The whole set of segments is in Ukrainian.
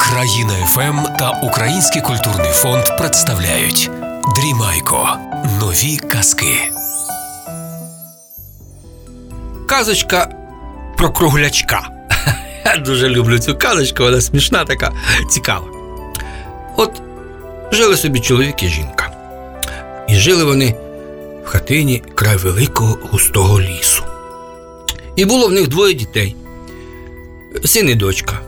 Країна ФМ та Український культурний фонд представляють Дрімайко. Нові казки. Казочка про круглячка. Я дуже люблю цю казочку, вона смішна, така цікава. От жили собі чоловік і жінка. І жили вони в хатині край великого густого лісу. І було в них двоє дітей: син і дочка.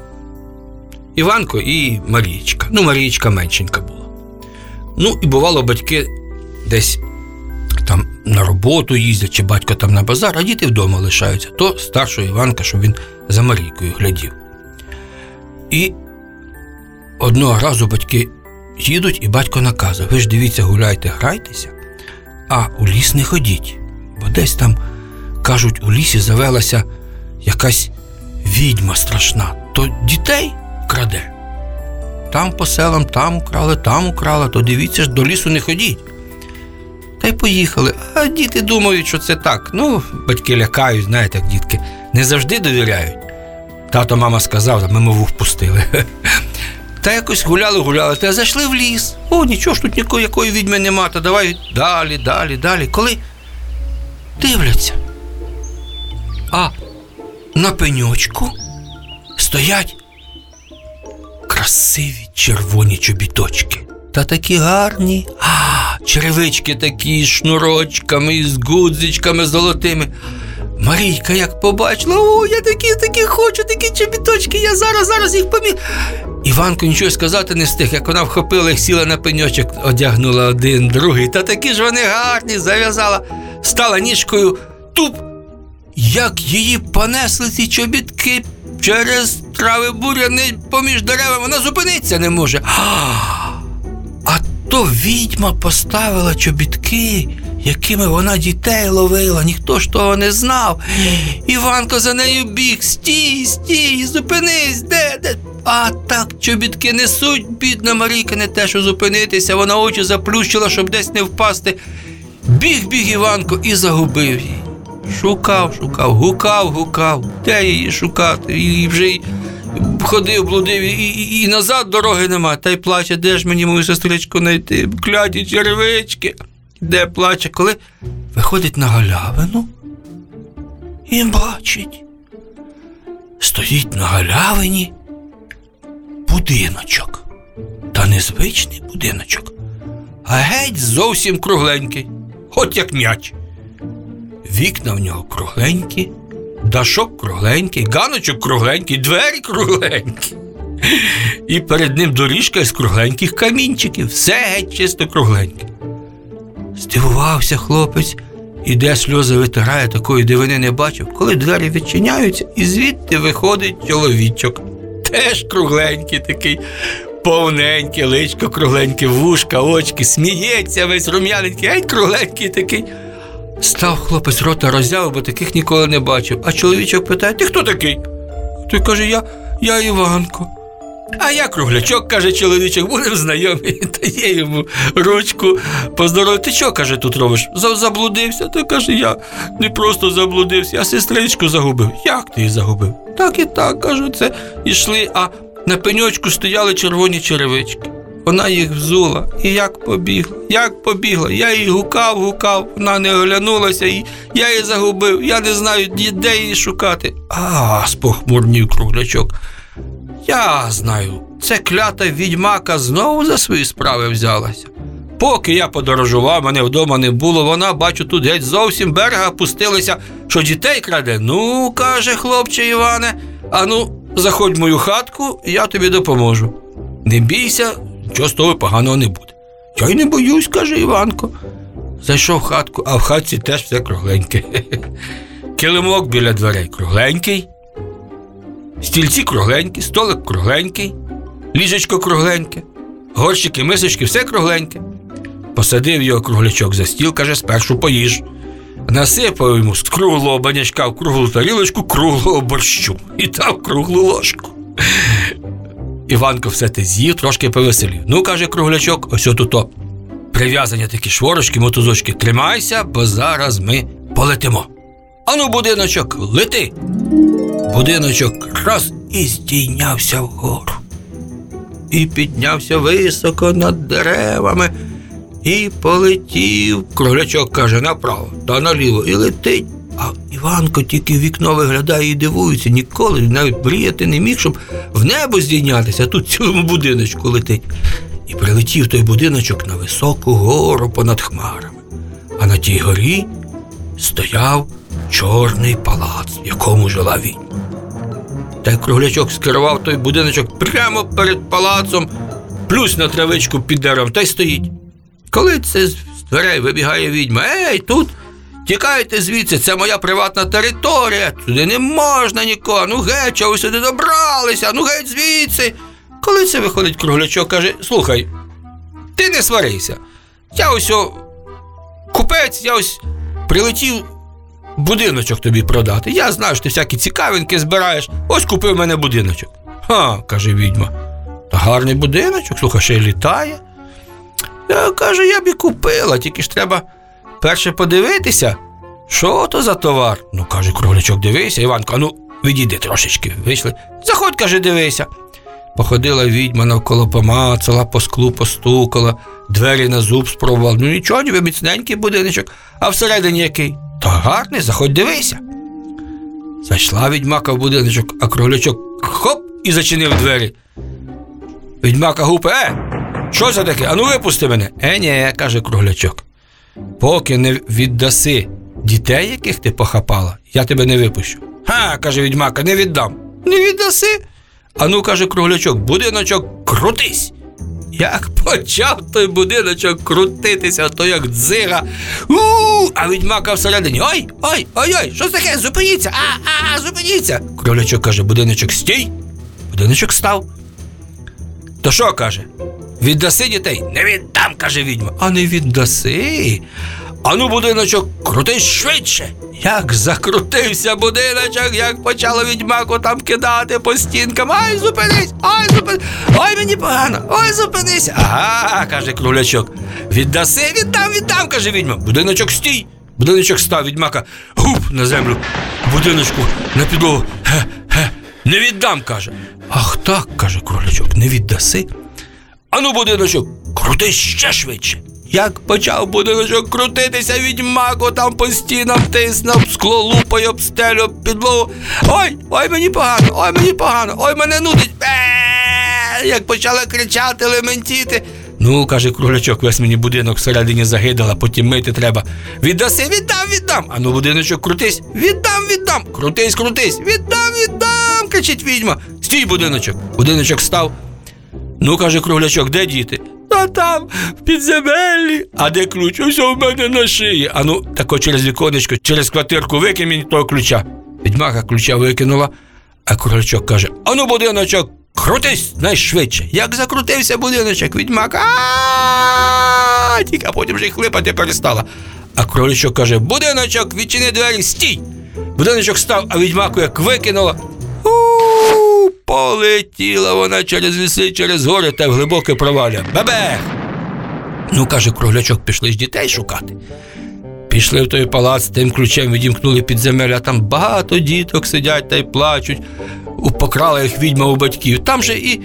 Іванко і Марієчка. Ну, Марієчка меншенька була. Ну, і бувало, батьки десь там на роботу їздять, чи батько там на базар, а діти вдома лишаються, то старшого Іванка, щоб він за Марійкою глядів. І одного разу батьки їдуть, і батько наказує: ви ж дивіться, гуляйте, грайтеся, а у ліс не ходіть. Бо десь там, кажуть, у лісі завелася якась відьма страшна, то дітей краде. Там по селам, там украли, там украли, то дивіться ж, до лісу не ходіть. Та й поїхали. А діти думають, що це так. Ну, батьки лякають, знаєте, як дітки не завжди довіряють. Тато, мама сказав, а ми мову впустили. Та якось гуляли, гуляли, та зайшли в ліс. О, нічого ж тут нікої якої відьми нема, то давай далі, далі, далі. Коли дивляться. А на пеньочку стоять красиві червоні чобіточки. Та такі гарні. А, черевички такі з шнурочками, з гудзичками золотими. Марійка як побачила, о, я такі, такі хочу, такі чобіточки, я зараз, зараз їх помі. Іванко нічого сказати не встиг, як вона вхопила їх, сіла на пеньочок, одягнула один, другий. Та такі ж вони гарні, зав'язала, стала ніжкою туп. Як її понесли ці чобітки через трави буряни поміж деревами, вона зупинитися не може. А то відьма поставила чобітки, якими вона дітей ловила, ніхто ж того не знав. Іванко за нею біг, стій, стій, зупинись, де, де. А так чобітки несуть, бідна Марійка, не те, що зупинитися, вона очі заплющила, щоб десь не впасти. Біг, біг Іванко і загубив її. Шукав, шукав, гукав, гукав, де її шукати, і вже й ходив, блудив, і, і, назад дороги нема. Та й плаче, де ж мені мою сестричку знайти? Кляті черевички. Де плаче, коли виходить на галявину і бачить. Стоїть на галявині будиночок. Та незвичний будиночок, а геть зовсім кругленький, от як м'яч. Вікна в нього кругленькі, дашок кругленький, ганочок кругленький, двері кругленькі. І перед ним доріжка з кругленьких камінчиків, все геть чисто кругленьке. Здивувався хлопець, іде сльози витирає, такої дивини не бачив, коли двері відчиняються, і звідти виходить чоловічок. Теж кругленький такий, повненький, личко кругленьке, вушка, очки, сміється весь рум'яненький, геть кругленький такий. Став хлопець рота роззяв, бо таких ніколи не бачив. А чоловічок питає: Ти хто такий? Той каже, я я Іванко. А я круглячок, каже чоловічок, будемо знайомі. Дає йому ручку. Поздоровий. Ти що, каже, тут робиш? Заблудився. Той каже, я не просто заблудився, я сестричку загубив. Як ти її загубив? Так і так, кажу, це йшли, а на пеньочку стояли червоні черевички. Вона їх взула і як побігла, як побігла. Я її гукав, гукав, вона не оглянулася, і я її загубив. Я не знаю, де її шукати. А, спохмурнів круглячок. Я знаю, це клята відьмака знову за свої справи взялася. Поки я подорожував, мене вдома не було, вона, бачу, тут геть зовсім берега пустилися, що дітей краде. Ну, каже хлопче Іване, ану, заходь в мою хатку, я тобі допоможу. Не бійся, нічого з того поганого не буде. Я й не боюсь, каже Іванко. Зайшов в хатку, а в хатці теж все кругленьке. Килимок біля дверей кругленький, стільці кругленькі, столик кругленький, ліжечко кругленьке, горщики, мисочки, все кругленьке. Посадив його круглячок за стіл, каже, спершу поїж. Насипав йому з круглого банячка в круглу тарілочку круглого борщу і дав круглу ложку. Іванко все те з'їв, трошки повеселів. Ну, каже круглячок, ось отуто. Прив'язані такі шворочки, мотузочки. Тримайся, бо зараз ми полетимо. Ану, будиночок, лети. Будиночок раз і здійнявся вгору. І піднявся високо над деревами, і полетів. Круглячок каже направо та наліво і летить. Іванко тільки вікно виглядає і дивується, ніколи навіть мріяти не міг, щоб в небо здійнятися, а тут цілому будиночку летить. І прилетів той будиночок на високу гору понад хмарами. А на тій горі стояв чорний палац, в якому жила відьма. Та й круглячок скерував той будиночок прямо перед палацом, плюс на травичку під деревом, та й стоїть. Коли це з дверей вибігає відьма, ей, тут тікайте звідси, це моя приватна територія, сюди не можна нікого, ну геть, чого ви сюди добралися, ну геть звідси. Коли це виходить круглячок, каже: слухай, ти не сварися. Я ось о, купець, я ось прилетів будиночок тобі продати. Я знаю, що ти всякі цікавинки збираєш. Ось купив мене будиночок. Ха, каже відьма. Та гарний будиночок, слухай, ще й літає. Я каже, я б і купила, тільки ж треба перше подивитися, що то за товар. Ну, каже, круглячок, дивися, Іванко, ну відійди трошечки. Вийшли. Заходь, каже, дивися. Походила відьма навколо помацала, по склу постукала, двері на зуб спробувала. Ну нічого, ніби міцненький будиночок, а всередині який? Та гарний, заходь дивися. Зайшла відьмака в будиночок, а круглячок хоп і зачинив двері. Відьмака гупе, е, що це таке? Ану випусти мене. Е, ні, каже круглячок. Поки не віддаси дітей, яких ти похапала, я тебе не випущу. Ха, каже відьмака, не віддам. Не віддаси? Ану, каже круглячок, будиночок крутись. Як почав той будиночок крутитися, то як дзига. у А відьмака всередині. Ой, ой, ой, ой, що таке? Зупиніться! А, а, зупиніться. Кролячок каже, будиночок стій. Будиночок став. То що каже? Віддаси дітей? Не віддам, каже відьма. А не віддаси. Ану, будиночок, крутись швидше. Як закрутився будиночок, як почало відьмаку там кидати по стінкам. Ай, зупинись! Ай, зупинись! Ой, мені погано! Ой, зупинись! Ага, каже крулячок. Віддаси, віддам, віддам, каже відьма. Будиночок стій. Будиночок став відьмака. Гуп на землю. Будиночку на підлогу. Не віддам, каже. Ах так, каже кролячок, не віддаси. Ану, будиночок, крутись ще швидше. Як почав будиночок крутитися, відьмаку там по стінам тиснув, скло лупає об стелю, підлогу. Ой, ой, мені погано, ой, мені погано, ой, мене нудить. Е, Як почала кричати, лементіти. Ну, каже кролячок, весь мені будинок всередині загидала, потім мити треба. Віддаси, віддам, віддам. Ану, будиночок, крутись, віддам, віддам. Крутись, крутись, віддам, віддам, кричить відьма. Стій, будиночок. Будиночок став. Ну, каже круглячок, де діти? Та там, в підземеллі. А де ключ? Ось у мене на шиї. А ну, тако через віконечко, через квартирку викинь мені того ключа. Відьмака ключа викинула, а круглячок каже: Ану, будиночок, крутись найшвидше. Як закрутився будиночок, відьмак. а Тільки а потім вже й хлипати перестала. А кролячок каже: Будиночок, відчини двері, стій. Будиночок став, а відьмаку як викинула. Полетіла вона через ліси, через гори та в глибоке провалля. Бабех! Ну, каже, круглячок, пішли ж дітей шукати. Пішли в той палац, тим ключем відімкнули підземелля, а там багато діток сидять та й плачуть. У- Покрала їх відьма у батьків. Там же і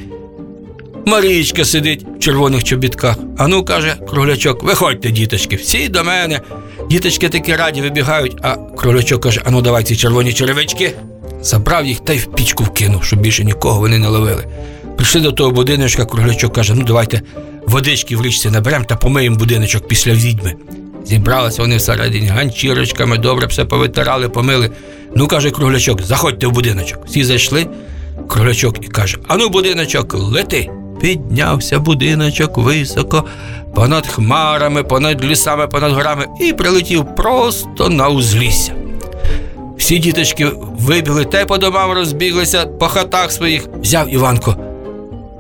Марічка сидить в червоних чобітках. А ну, каже круглячок, виходьте, діточки, всі до мене. Діточки такі раді вибігають, а круглячок каже: ану, давай ці червоні черевички. Забрав їх та й в пічку вкинув, щоб більше нікого вони не ловили. Прийшли до того будиночка, круглячок каже: ну давайте водички в річці наберемо та помиємо будиночок після відьми. Зібралися вони всередині ганчірочками, добре все повитирали, помили. Ну, каже круглячок, заходьте в будиночок. Всі зайшли, круглячок і каже: Ану, будиночок, лети. Піднявся будиночок високо, понад хмарами, понад лісами, понад горами і прилетів просто на узлісся. Всі діточки вибігли й по домам розбіглися по хатах своїх. Взяв Іванко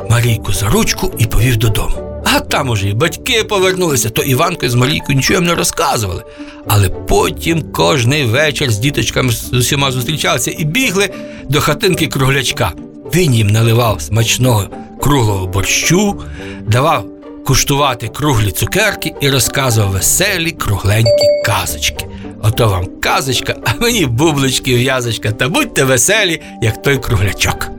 Марійку за ручку і повів додому. А там уже і батьки повернулися, то Іванко з Марійкою нічого їм не розказували. Але потім кожний вечір з діточками з усіма зустрічалися і бігли до хатинки круглячка. Він їм наливав смачного круглого борщу, давав куштувати круглі цукерки і розказував веселі кругленькі казочки. Ото вам казочка, а мені бублички в'язочка, та будьте веселі, як той круглячок.